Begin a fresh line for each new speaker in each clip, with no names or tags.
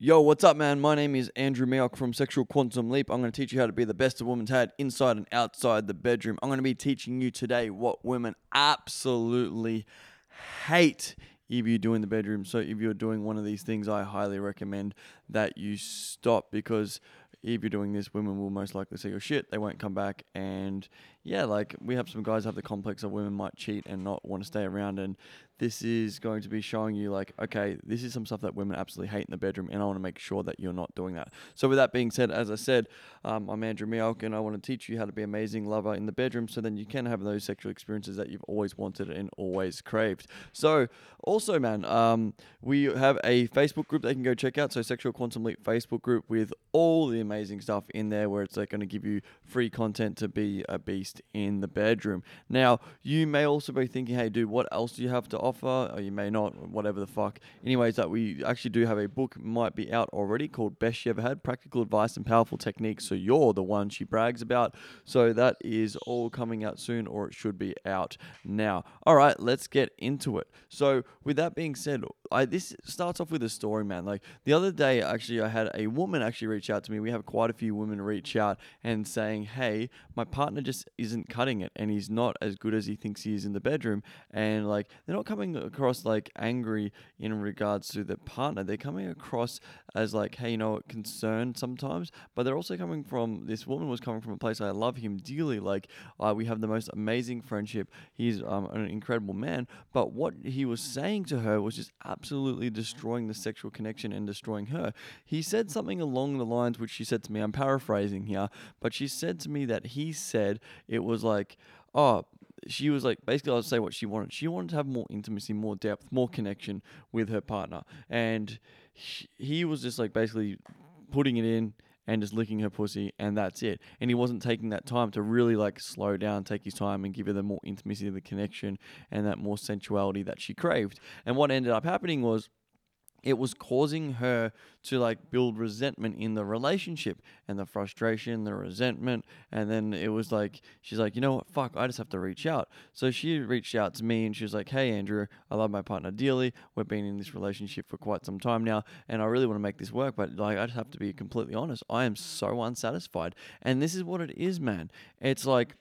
Yo, what's up, man? My name is Andrew Mayock from Sexual Quantum Leap. I'm going to teach you how to be the best a woman's had inside and outside the bedroom. I'm going to be teaching you today what women absolutely hate if you do in the bedroom. So, if you're doing one of these things, I highly recommend that you stop because if you're doing this, women will most likely say your shit. They won't come back. And yeah, like we have some guys have the complex of women might cheat and not want to stay around. And this is going to be showing you like, okay, this is some stuff that women absolutely hate in the bedroom, and I want to make sure that you're not doing that. So with that being said, as I said, um, I'm Andrew Mialk, and I want to teach you how to be an amazing lover in the bedroom, so then you can have those sexual experiences that you've always wanted and always craved. So also, man, um, we have a Facebook group that you can go check out. So Sexual Quantum Leap Facebook group with all the amazing stuff in there, where it's like going to give you free content to be a beast in the bedroom. Now, you may also be thinking, hey, dude, what else do you have to offer, or you may not, whatever the fuck. Anyways, that we actually do have a book, might be out already, called Best She Ever Had Practical Advice and Powerful Techniques. So you're the one she brags about. So that is all coming out soon, or it should be out now. All right, let's get into it. So, with that being said, I this starts off with a story, man. Like the other day, actually, I had a woman actually reach out to me. We have quite a few women reach out and saying, "Hey, my partner just isn't cutting it, and he's not as good as he thinks he is in the bedroom." And like they're not coming across like angry in regards to their partner. They're coming across as like, "Hey, you know, concerned sometimes," but they're also coming from this woman was coming from a place I love him dearly. Like uh, we have the most amazing friendship. He's um, an incredible man, but what he was saying to her was just absolutely destroying the sexual connection and destroying her. He said something along the lines which she said to me, I'm paraphrasing here, but she said to me that he said it was like, oh, she was like basically I'll say what she wanted. She wanted to have more intimacy, more depth, more connection with her partner, and he was just like basically putting it in and just licking her pussy and that's it. And he wasn't taking that time to really like slow down, take his time and give her the more intimacy, the connection and that more sensuality that she craved. And what ended up happening was it was causing her to like build resentment in the relationship and the frustration, the resentment. And then it was like, she's like, you know what, fuck, I just have to reach out. So she reached out to me and she was like, hey, Andrew, I love my partner dearly. We've been in this relationship for quite some time now and I really want to make this work. But like, I just have to be completely honest. I am so unsatisfied. And this is what it is, man. It's like,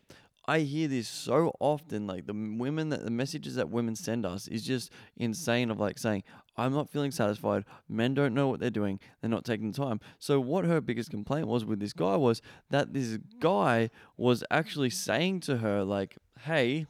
I hear this so often. Like the women that the messages that women send us is just insane. Of like saying, "I'm not feeling satisfied." Men don't know what they're doing. They're not taking the time. So what her biggest complaint was with this guy was that this guy was actually saying to her like, "Hey,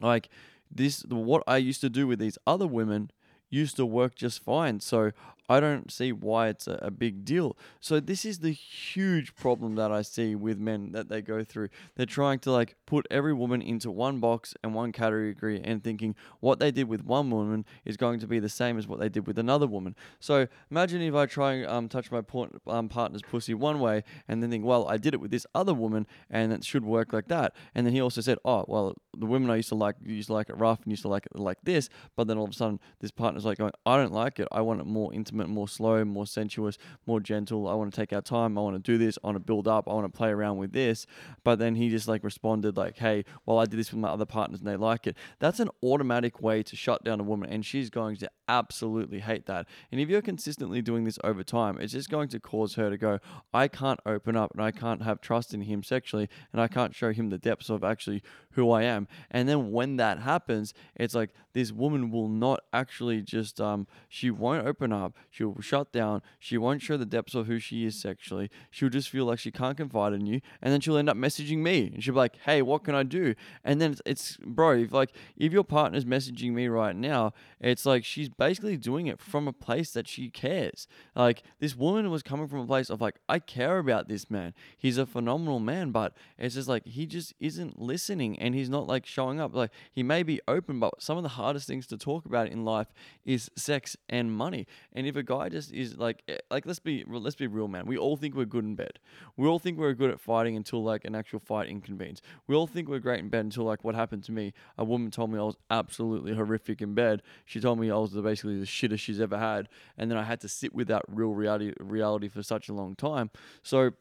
like this, what I used to do with these other women." used to work just fine. So I don't see why it's a, a, big deal. So this is the huge problem that I see with men that they go through. They're trying to like put every woman into one box and one category and thinking what they did with one woman is going to be the same as what they did with another woman. So imagine if I try and um, touch my um, partner's pussy one way and then think, well, I did it with this other woman and it should work like that. And then he also said, oh, well, the women I used to like used to like it rough and used to like it like this. But then all of a sudden, this partner's like going, I don't like it. I want it more intimate intimate, more slow, more sensuous, more gentle. I want to take our time. I want to do this. I want to build up. I want to play around with this. But then he just like responded like, hey, well, I did this with my other partners and they like it. That's an automatic way to shut down a woman. And she's going to absolutely hate that. And if you're consistently doing this over time, it's just going to cause her to go, I can't open up and I can't have trust in him sexually and I can't show him the depths of actually who I am. And then when that happens, it's like this woman will not actually just um she won't open up. She'll shut down. She won't show the depths of who she is sexually. She'll just feel like she can't confide in you, and then she'll end up messaging me, and she'll be like, "Hey, what can I do?" And then it's, it's bro, if like if your partner's messaging me right now, it's like she's basically doing it from a place that she cares. Like this woman was coming from a place of like, I care about this man. He's a phenomenal man, but it's just like he just isn't listening and he's not like showing up. Like he may be open, but some of the hardest things to talk about in life is sex and money. And if a guy just is like, eh, like let's be let's be real, man. We all think we're good in bed. We all think we're good at fighting until like an actual fight inconvenes. We all think we're great in bed until like what happened to me. A woman told me I was absolutely horrific in bed. She told me I was the basically the shittest she's ever had, and then I had to sit with that real reality reality for such a long time. So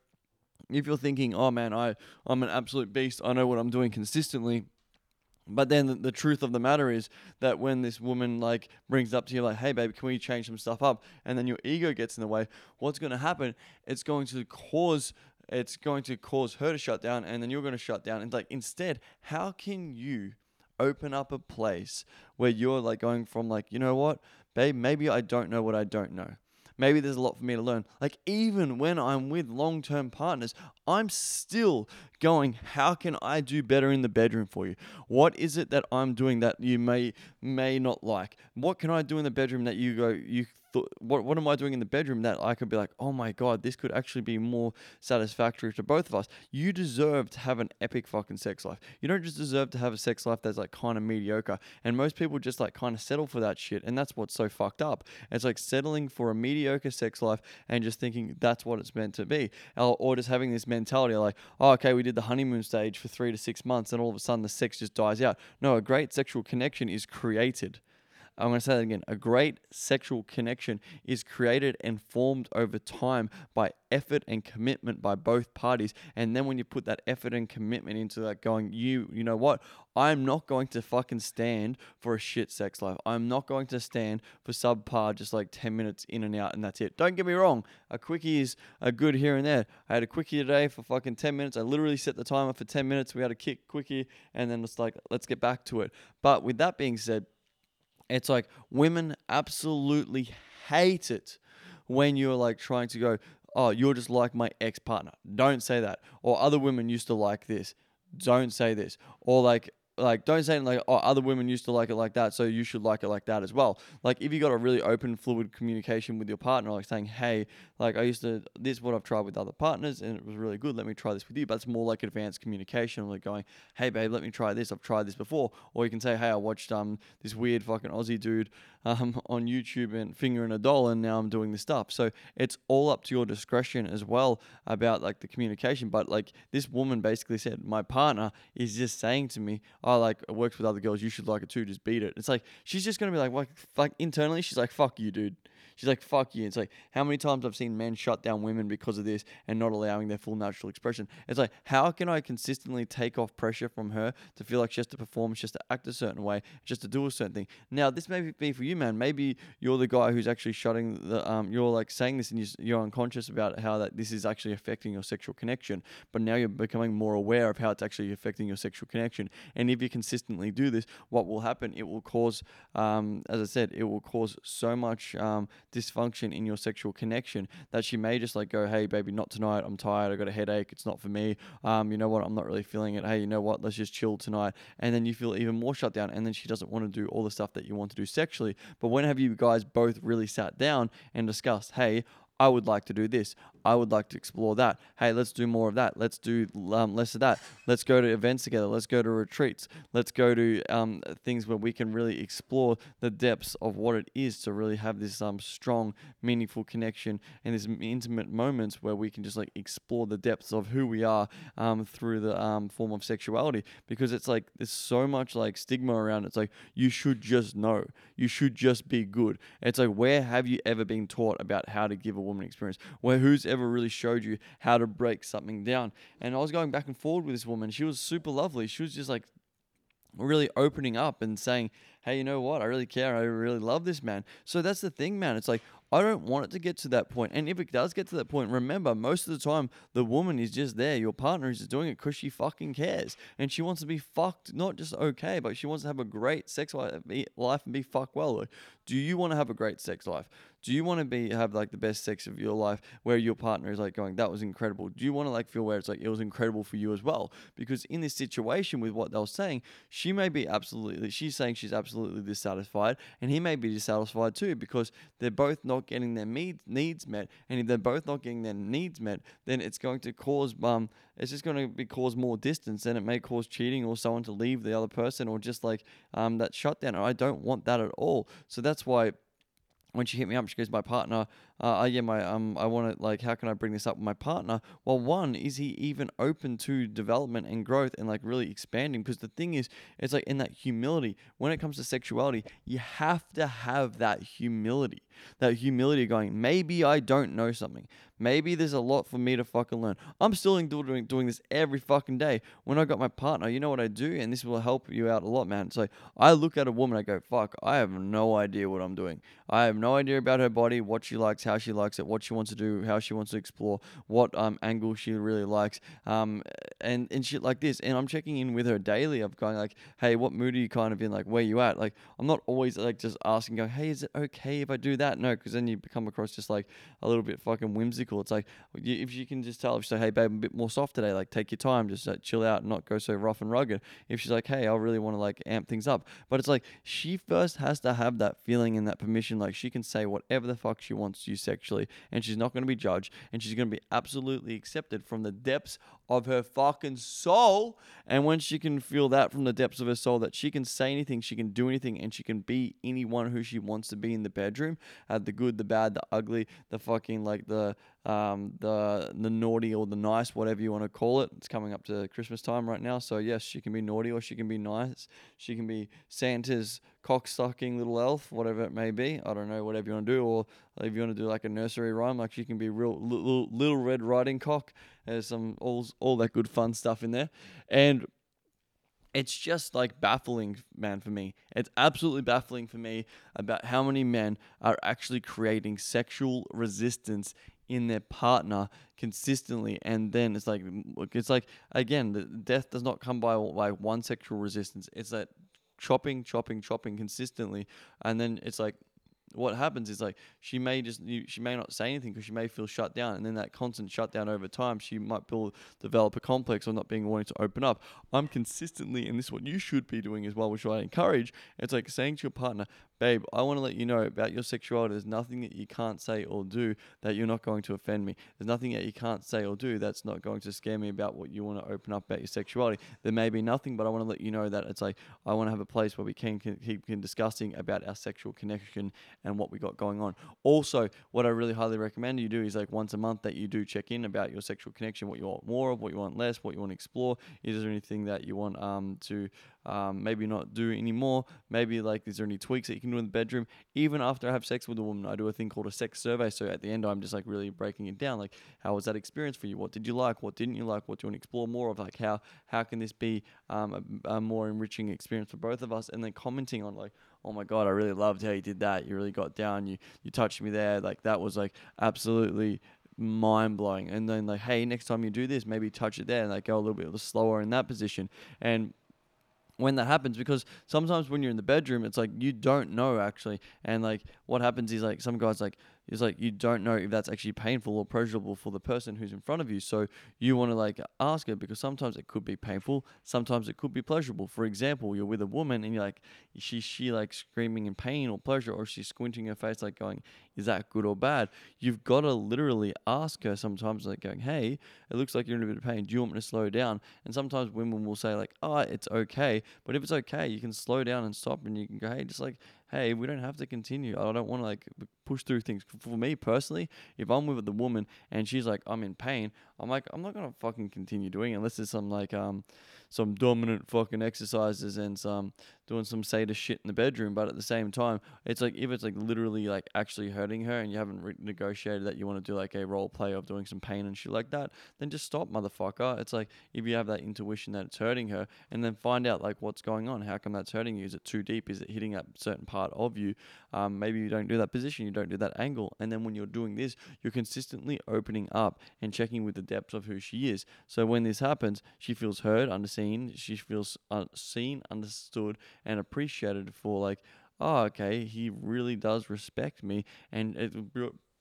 if you're thinking, oh man, I I'm an absolute beast, I know what I'm doing consistently. But then the, the truth of the matter is that when this woman like brings up to you like, "Hey, babe, can we change some stuff up?" and then your ego gets in the way, what's going to happen? It's going to cause it's going to cause her to shut down, and then you're going to shut down. And like instead, how can you open up a place where you're like going from like, you know what, babe, maybe I don't know what I don't know. Maybe there's a lot for me to learn. Like, even when I'm with long term partners, I'm still going, how can I do better in the bedroom for you? What is it that I'm doing that you may may not like? What can I do in the bedroom that you go, you thought, what, what am I doing in the bedroom that I could be like, oh my God, this could actually be more satisfactory to both of us? You deserve to have an epic fucking sex life. You don't just deserve to have a sex life that's like kind of mediocre. And most people just like kind of settle for that shit. And that's what's so fucked up. It's like settling for a mediocre sex life and just thinking that's what it's meant to be. Or just having this mentality like, oh, okay, we did the honeymoon stage for three to six months and all of a sudden the sex just dies out. No, a great sexual connection is created. I'm going to say that again. A great sexual connection is created and formed over time by effort and commitment by both parties. And then when you put that effort and commitment into that going, you, you know what? I'm not going to fucking stand for a shit sex life. I'm not going to stand for subpar just like 10 minutes in and out and that's it. Don't get me wrong. A quickie is a good here and there. I had a quickie today for fucking 10 minutes. I literally set the timer for 10 minutes. We had a kick quickie and then it's like, let's get back to it. But with that being said, it's like women absolutely hate it when you're like trying to go, oh, you're just like my ex partner. Don't say that. Or other women used to like this. Don't say this. Or like, like don't say like oh other women used to like it like that so you should like it like that as well. Like if you got a really open fluid communication with your partner like saying hey like i used to this is what i've tried with other partners and it was really good let me try this with you but it's more like advanced communication like going hey babe let me try this i've tried this before. Or you can say hey i watched um this weird fucking aussie dude um on youtube and fingering a doll and now i'm doing this stuff. So it's all up to your discretion as well about like the communication but like this woman basically said my partner is just saying to me oh, like it works with other girls, you should like it too, just beat it. It's like she's just gonna be like, like, like internally, she's like, fuck you, dude. She's like, fuck you. It's like, how many times I've seen men shut down women because of this and not allowing their full natural expression. It's like, how can I consistently take off pressure from her to feel like she has to perform, she has to act a certain way, just to do a certain thing? Now, this may be for you, man. Maybe you're the guy who's actually shutting the, um, you're like saying this and you're unconscious about how that this is actually affecting your sexual connection, but now you're becoming more aware of how it's actually affecting your sexual connection. And if you consistently do this, what will happen? It will cause, um, as I said, it will cause so much um, dysfunction in your sexual connection that she may just like go, hey, baby, not tonight. I'm tired. I got a headache. It's not for me. Um, you know what? I'm not really feeling it. Hey, you know what? Let's just chill tonight. And then you feel even more shut down. And then she doesn't want to do all the stuff that you want to do sexually. But when have you guys both really sat down and discussed, hey, I would like to do this. I would like to explore that. Hey, let's do more of that. Let's do um, less of that. Let's go to events together. Let's go to retreats. Let's go to um, things where we can really explore the depths of what it is to really have this um, strong, meaningful connection and these intimate moments where we can just like explore the depths of who we are um, through the um, form of sexuality. Because it's like there's so much like stigma around. It. It's like you should just know. You should just be good. It's like where have you ever been taught about how to give a woman experience? Where who's ever really showed you how to break something down. And I was going back and forward with this woman. She was super lovely. She was just like really opening up and saying, hey, you know what? I really care. I really love this man. So that's the thing, man. It's like, I don't want it to get to that point. And if it does get to that point, remember, most of the time, the woman is just there. Your partner is just doing it because she fucking cares. And she wants to be fucked, not just okay, but she wants to have a great sex life and be fucked well. Do you want to have a great sex life? Do you want to be have like the best sex of your life where your partner is like going, that was incredible? Do you want to like feel where it's like it was incredible for you as well? Because in this situation with what they were saying, she may be absolutely she's saying she's absolutely dissatisfied, and he may be dissatisfied too because they're both not getting their needs met. And if they're both not getting their needs met, then it's going to cause um it's just going to be cause more distance and it may cause cheating or someone to leave the other person or just like um that shutdown. I don't want that at all. So that's why when she hit me up, she goes, "My partner uh, uh, yeah, my um, I want to like, how can I bring this up with my partner? Well, one is he even open to development and growth and like really expanding? Because the thing is, it's like in that humility. When it comes to sexuality, you have to have that humility, that humility going. Maybe I don't know something. Maybe there's a lot for me to fucking learn. I'm still doing doing this every fucking day. When I got my partner, you know what I do, and this will help you out a lot, man. So I look at a woman, I go, "Fuck, I have no idea what I'm doing. I have no idea about her body, what she likes, how she likes it, what she wants to do, how she wants to explore, what um angle she really likes, um and and shit like this. And I'm checking in with her daily. I'm going like, "Hey, what mood are you kind of in? Like, where you at?" Like, I'm not always like just asking, going, "Hey, is it okay if I do that?" No, because then you come across just like a little bit fucking whimsical. It's like if you can just tell, if you say, "Hey, babe, I'm a bit more soft today," like take your time, just uh, chill out, and not go so rough and rugged. If she's like, "Hey, I really want to like amp things up," but it's like she first has to have that feeling and that permission, like she can say whatever the fuck she wants to you sexually, and she's not going to be judged, and she's going to be absolutely accepted from the depths of her fucking soul. And when she can feel that from the depths of her soul, that she can say anything, she can do anything, and she can be anyone who she wants to be in the bedroom, at the good, the bad, the ugly, the fucking like the um, the the naughty or the nice, whatever you want to call it. It's coming up to Christmas time right now, so yes, she can be naughty or she can be nice. She can be Santa's cock cocksucking little elf, whatever it may be. I don't know, whatever you want to do, or if you want to do like a nursery rhyme, like she can be real little, little Red Riding Cock. There's some all all that good fun stuff in there, and it's just like baffling, man, for me. It's absolutely baffling for me about how many men are actually creating sexual resistance in their partner consistently. And then it's like it's like again the death does not come by like one sexual resistance. It's that chopping chopping chopping consistently. And then it's like what happens is like she may just she may not say anything because she may feel shut down and then that constant shutdown over time she might build develop a complex of not being wanting to open up. I'm consistently and this is what you should be doing as well which i encourage it's like saying to your partner babe i want to let you know about your sexuality there's nothing that you can't say or do that you're not going to offend me there's nothing that you can't say or do that's not going to scare me about what you want to open up about your sexuality there may be nothing but i want to let you know that it's like i want to have a place where we can, can keep discussing about our sexual connection and what we got going on. Also, what I really highly recommend you do is like once a month that you do check in about your sexual connection, what you want more of, what you want less, what you want to explore. Is there anything that you want um, to um, maybe not do anymore? Maybe like is there any tweaks that you can in the bedroom? Even after I have sex with a woman, I do a thing called a sex survey. So at the end, I'm just like really breaking it down. Like, how was that experience for you? What did you like? What didn't you like? What do you want to explore more of? Like, how how can this be um, a, a more enriching experience for both of us? And then commenting on like oh my god, I really loved how you did that. You really got down. You you touched me there. Like that was like absolutely mind blowing. And then like, hey, next time you do this, maybe touch it there and like go a little bit slower in that position. And when that happens because sometimes when you're in the bedroom it's like you don't know actually. And like what happens is like some guys like is like you don't know if that's actually painful or pleasurable for the person who's in front of you. So you want to like ask it because sometimes it could be painful, sometimes it could be pleasurable. For example, you're with a woman and you're like, she she like screaming in pain or pleasure, or she's squinting her face like going, is that good or bad? You've got to literally ask her sometimes like going, hey, it looks like you're in a bit of pain. Do you want me to slow down? And sometimes women will say like, oh, it's okay. But if it's okay, you can slow down and stop and you can go, hey, just like hey, we don't have to continue. I don't want to like push through things. For me personally, if I'm with the woman and she's like, I'm in pain, I'm like, I'm not gonna fucking continue doing it unless there's some like um some dominant fucking exercises and some doing some sadist shit in the bedroom. But at the same time, it's like if it's like literally like actually hurting her and you haven't re- negotiated that you want to do like a role play of doing some pain and shit like that, then just stop, motherfucker. It's like if you have that intuition that it's hurting her, and then find out like what's going on. How come that's hurting you? Is it too deep? Is it hitting that certain part of you? Um, maybe you don't do that position, you don't do that angle, and then when you're doing this, you're consistently opening up and checking with the depths of who she is. So when this happens, she feels heard, underseen. She feels seen, understood, and appreciated for like, oh, okay, he really does respect me, and it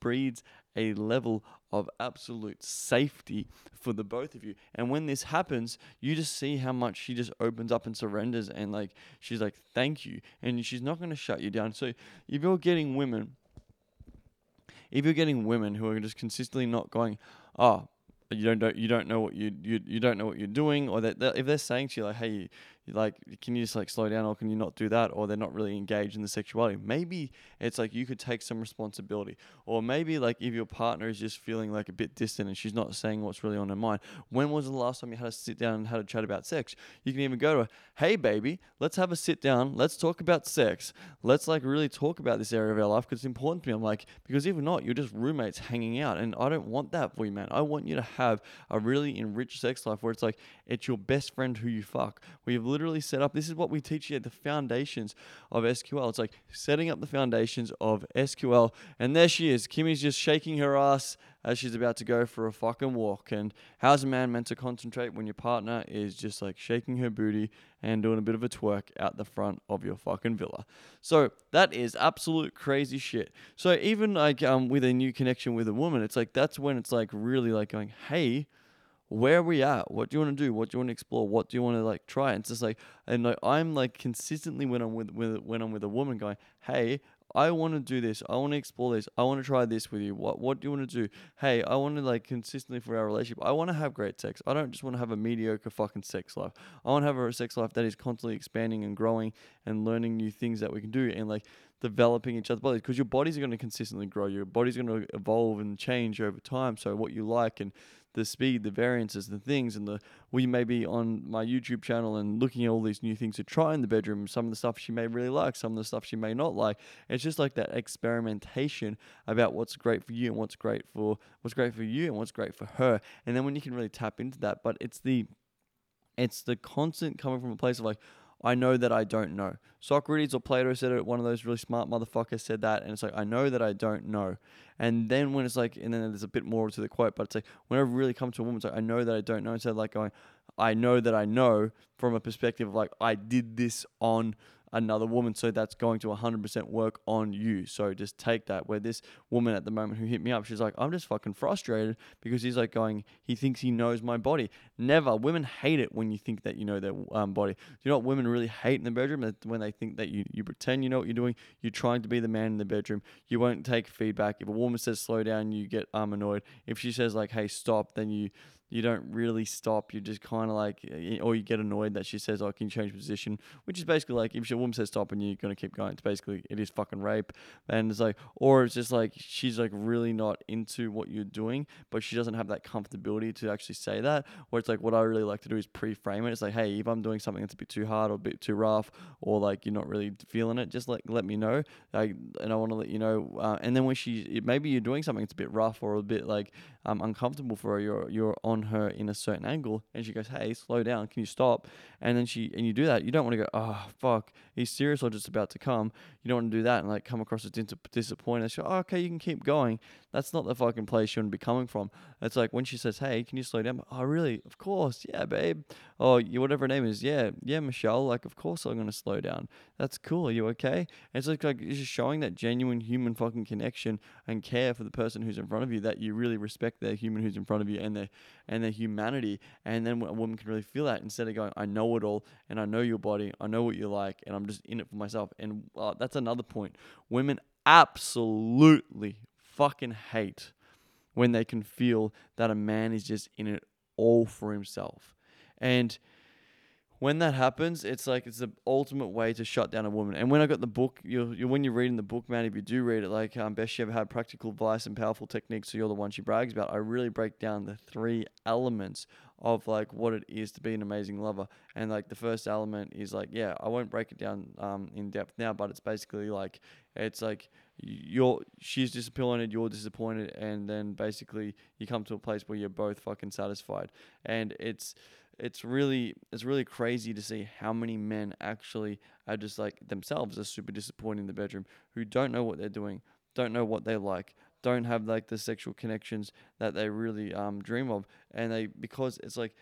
breeds a level of absolute safety for the both of you. And when this happens, you just see how much she just opens up and surrenders and like she's like, thank you. And she's not gonna shut you down. So if you're getting women if you're getting women who are just consistently not going, oh, you don't, don't you don't know what you, you you don't know what you're doing, or that, that if they're saying to you like, hey, like can you just like slow down or can you not do that or they're not really engaged in the sexuality? Maybe it's like you could take some responsibility or maybe like if your partner is just feeling like a bit distant and she's not saying what's really on her mind when was the last time you had to sit down and had a chat about sex? You can even go to her hey baby let's have a sit down. Let's talk about sex. Let's like really talk about this area of our life because it's important to me. I'm like because if not you're just roommates hanging out and i don't want that for you man. I want you to have a really enriched sex life where it's like it's your best friend who you fuck. We've literally set up. This is what we teach you at the foundations of SQL. It's like setting up the foundations of SQL. And there she is. Kimmy's just shaking her ass as she's about to go for a fucking walk. And how's a man meant to concentrate when your partner is just like shaking her booty and doing a bit of a twerk out the front of your fucking villa? So that is absolute crazy shit. So even like um with a new connection with a woman, it's like that's when it's like really like going, hey, where are we at? What do you want to do? What do you want to explore? What do you want to like try? And it's just like, and like I'm like consistently when I'm with, with when I'm with a woman going, hey, I want to do this. I want to explore this. I want to try this with you. What What do you want to do? Hey, I want to like consistently for our relationship. I want to have great sex. I don't just want to have a mediocre fucking sex life. I want to have a sex life that is constantly expanding and growing and learning new things that we can do and like developing each other's bodies because your bodies are going to consistently grow. Your body's going to evolve and change over time. So what you like and the speed, the variances, the things, and the we may be on my YouTube channel and looking at all these new things to try in the bedroom. Some of the stuff she may really like, some of the stuff she may not like. It's just like that experimentation about what's great for you and what's great for what's great for you and what's great for her. And then when you can really tap into that, but it's the it's the constant coming from a place of like, I know that I don't know. Socrates or Plato said it, one of those really smart motherfuckers said that, and it's like, I know that I don't know. And then when it's like, and then there's a bit more to the quote, but it's like, whenever I really come to a woman, it's like, I know that I don't know, instead of like going, I know that I know from a perspective of like, I did this on another woman. So that's going to 100% work on you. So just take that. Where this woman at the moment who hit me up, she's like, I'm just fucking frustrated because he's like going, he thinks he knows my body. Never. Women hate it when you think that you know their um, body. You know what women really hate in the bedroom? When they think that you, you pretend you know what you're doing, you're trying to be the man in the bedroom. You won't take feedback. If a woman says slow down, you get um, annoyed. If she says like, hey, stop, then you you don't really stop. You just kind of like, or you get annoyed that she says, "I oh, can you change position," which is basically like if your woman says stop and you're gonna keep going. It's basically it is fucking rape, and it's like, or it's just like she's like really not into what you're doing, but she doesn't have that comfortability to actually say that. Or it's like what I really like to do is pre-frame it. It's like, hey, if I'm doing something that's a bit too hard or a bit too rough, or like you're not really feeling it, just let let me know. Like, and I want to let you know. Uh, and then when she maybe you're doing something that's a bit rough or a bit like um, uncomfortable for her, you're you're on her in a certain angle and she goes, Hey, slow down, can you stop? And then she and you do that, you don't want to go, Oh fuck, he's serious or just about to come. You don't want to do that and like come across as disappointed. She oh, okay, you can keep going. That's not the fucking place you want to be coming from. It's like when she says, Hey, can you slow down? Oh really? Of course, yeah, babe. Oh you whatever her name is, yeah, yeah, Michelle, like of course I'm gonna slow down. That's cool, are you okay? And it's like like it's just showing that genuine human fucking connection and care for the person who's in front of you that you really respect their human who's in front of you and their and their humanity. And then a woman can really feel that instead of going, I know it all and I know your body, I know what you like, and I'm just in it for myself. And uh, that's another point. Women absolutely fucking hate when they can feel that a man is just in it all for himself. And when that happens, it's like it's the ultimate way to shut down a woman. And when I got the book, you you when you're reading the book, man, if you do read it, like um, best she ever had practical advice and powerful techniques, so you're the one she brags about. I really break down the three elements of like what it is to be an amazing lover. And like the first element is like, yeah, I won't break it down um in depth now, but it's basically like it's like you're she's disappointed, you're disappointed, and then basically you come to a place where you're both fucking satisfied. And it's it's really it's really crazy to see how many men actually are just like themselves are super disappointed in the bedroom who don't know what they're doing, don't know what they like, don't have like the sexual connections that they really um dream of, and they because it's like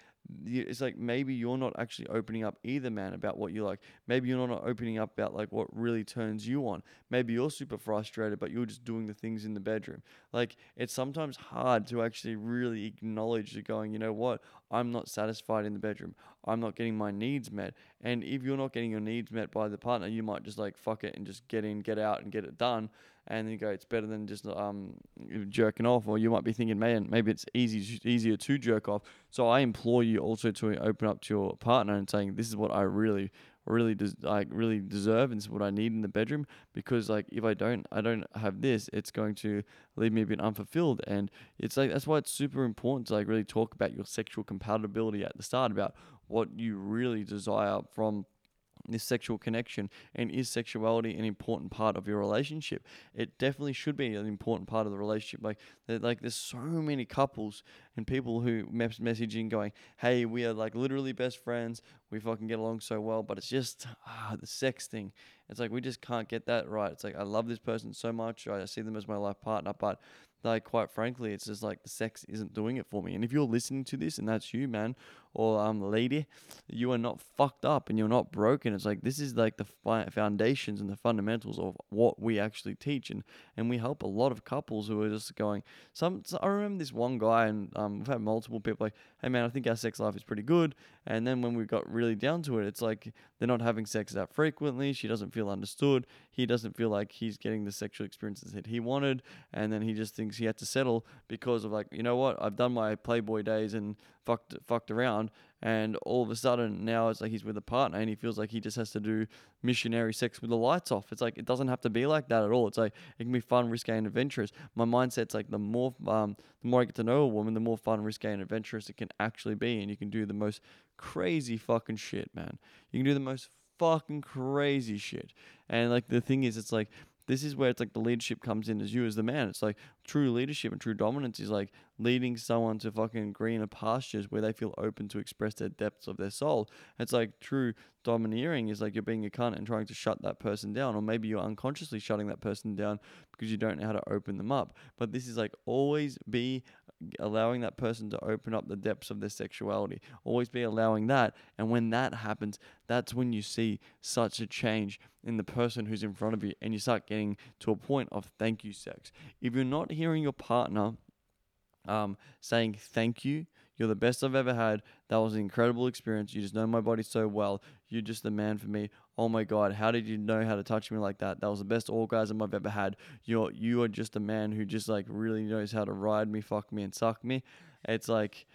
it's like maybe you're not actually opening up either man about what you like maybe you're not opening up about like what really turns you on maybe you're super frustrated but you're just doing the things in the bedroom like it's sometimes hard to actually really acknowledge the going you know what I'm not satisfied in the bedroom. I'm not getting my needs met. And if you're not getting your needs met by the partner, you might just like fuck it and just get in, get out, and get it done. And you go, it's better than just um jerking off. Or you might be thinking, man, maybe it's easy easier to jerk off. So I implore you also to open up to your partner and saying, this is what I really really des- like really deserve and this is what I need in the bedroom because like if I don't I don't have this it's going to leave me a bit unfulfilled and it's like that's why it's super important to like really talk about your sexual compatibility at the start about what you really desire from this sexual connection and is sexuality an important part of your relationship? It definitely should be an important part of the relationship. Like like there's so many couples and people who mes- messaging going hey we are like literally best friends. We fucking get along so well. But it's just ah, the sex thing. It's like we just can't get that right. It's like i love this person so much. I see them as my life partner but like quite frankly it's just like the sex isn't doing it for me. And if you're listening to this and that's you man or um lady you are not fucked up and you're not broken. It's like this is like the fi- foundations and the fundamentals of what we actually teach. And and we help a lot of couples who are just going some so i remember this one guy and um we've had multiple people like hey man i think our sex life is pretty good. And then when we got really down to it it's like they're not having sex that frequently. She doesn't feel understood. He doesn't feel like he's getting the sexual experiences that he wanted. And then he just thinks he had to settle because of like you know what? I've done my playboy days and fucked fucked around and all of a sudden now it's like he's with a partner and he feels like he just has to do missionary sex with the lights off. It's like it doesn't have to be like that at all. It's like it can be fun risque and adventurous. My mindset's like the more um the more i get to know a woman the more fun risque and adventurous it can actually be and you can do the most crazy fucking shit man. You can do the most fucking crazy shit. And like the thing is it's like this is where it's like the leadership comes in as you as the man. It's like true leadership and true dominance is like leading someone to fucking greener pastures where they feel open to express their depths of their soul. It's like true domineering is like you're being a cunt and trying to shut that person down, or maybe you're unconsciously shutting that person down because you don't know how to open them up. But this is like always be allowing that person to open up the depths of their sexuality. Always be allowing that. And when that happens, that's when you see such a change in the person who's in front of you and you start getting to a point of thank you sex. If you're not hearing your partner um, saying thank you, you're the best I've ever had. That was an incredible experience. You just know my body so well. You're just the man for me. Oh my god, how did you know how to touch me like that? That was the best orgasm I've ever had. You're you are just a man who just like really knows how to ride me, fuck me, and suck me. It's like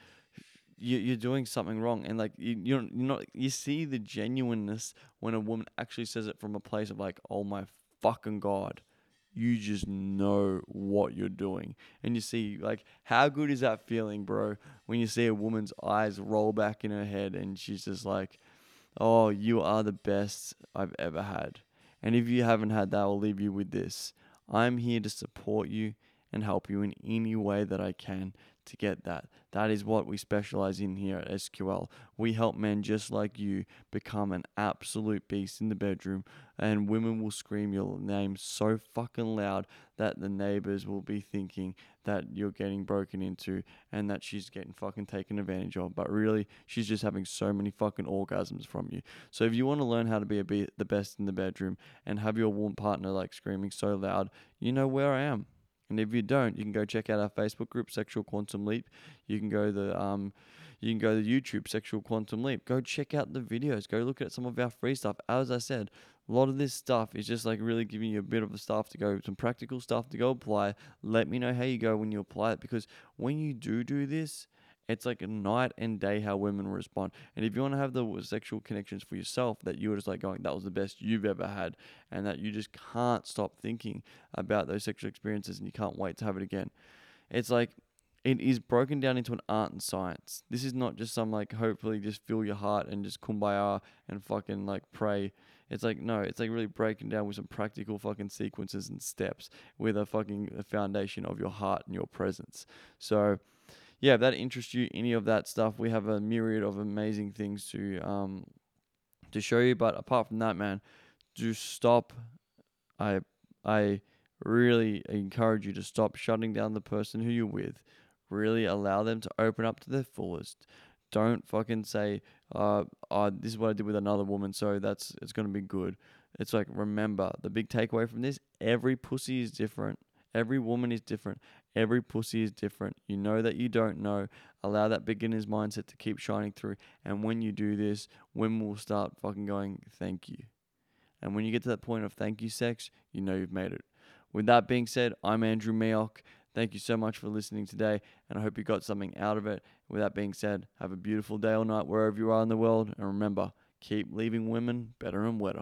you, you're doing something wrong, and like you, you're, not. You see the genuineness when a woman actually says it from a place of like, oh my fucking god you just know what you're doing. And you see, like, how good is that feeling, bro, when you see a woman's eyes roll back in her head and she's just like, oh, you are the best I've ever had. And if you haven't had that, I'll leave you with this I'm here to support you and help you in any way that I can to get that. That is what we specialize in here at SQL. We help men just like you become an absolute beast in the bedroom, and women will scream your name so fucking loud that the neighbors will be thinking that you're getting broken into and that she's getting fucking taken advantage of. But really, she's just having so many fucking orgasms from you. So if you want to learn how to be, a be the best in the bedroom and have your warm partner like screaming so loud, you know where I am. And if you don't, you can go check out our Facebook group, Sexual Quantum Leap. You can go the um, you can go to YouTube, Sexual Quantum Leap. Go check out the videos. Go look at some of our free stuff. As I said, a lot of this stuff is just like really giving you a bit of the stuff to go, some practical stuff to go apply. Let me know how you go when you apply it because when you do do this, it's like a night and day how women respond. And if you want to have the sexual connections for yourself, that you are just like going, that was the best you've ever had, and that you just can't stop thinking about those sexual experiences and you can't wait to have it again. It's like it is broken down into an art and science. This is not just some like hopefully just fill your heart and just kumbaya and fucking like pray. It's like no, it's like really breaking down with some practical fucking sequences and steps with a fucking foundation of your heart and your presence. So yeah, if that interests you, any of that stuff, we have a myriad of amazing things to um to show you. But apart from that, man, just stop. I I really encourage you to stop shutting down the person who you're with. Really allow them to open up to their fullest. Don't fucking say, uh, uh, this is what I did with another woman, so that's it's gonna be good. It's like remember the big takeaway from this: every pussy is different. Every woman is different. Every pussy is different. You know that you don't know. Allow that beginner's mindset to keep shining through. And when you do this, women will start fucking going, thank you. And when you get to that point of thank you sex, you know you've made it. With that being said, I'm Andrew Meok. Thank you so much for listening today, and I hope you got something out of it. With that being said, have a beautiful day or night wherever you are in the world, and remember, keep leaving women better and wetter.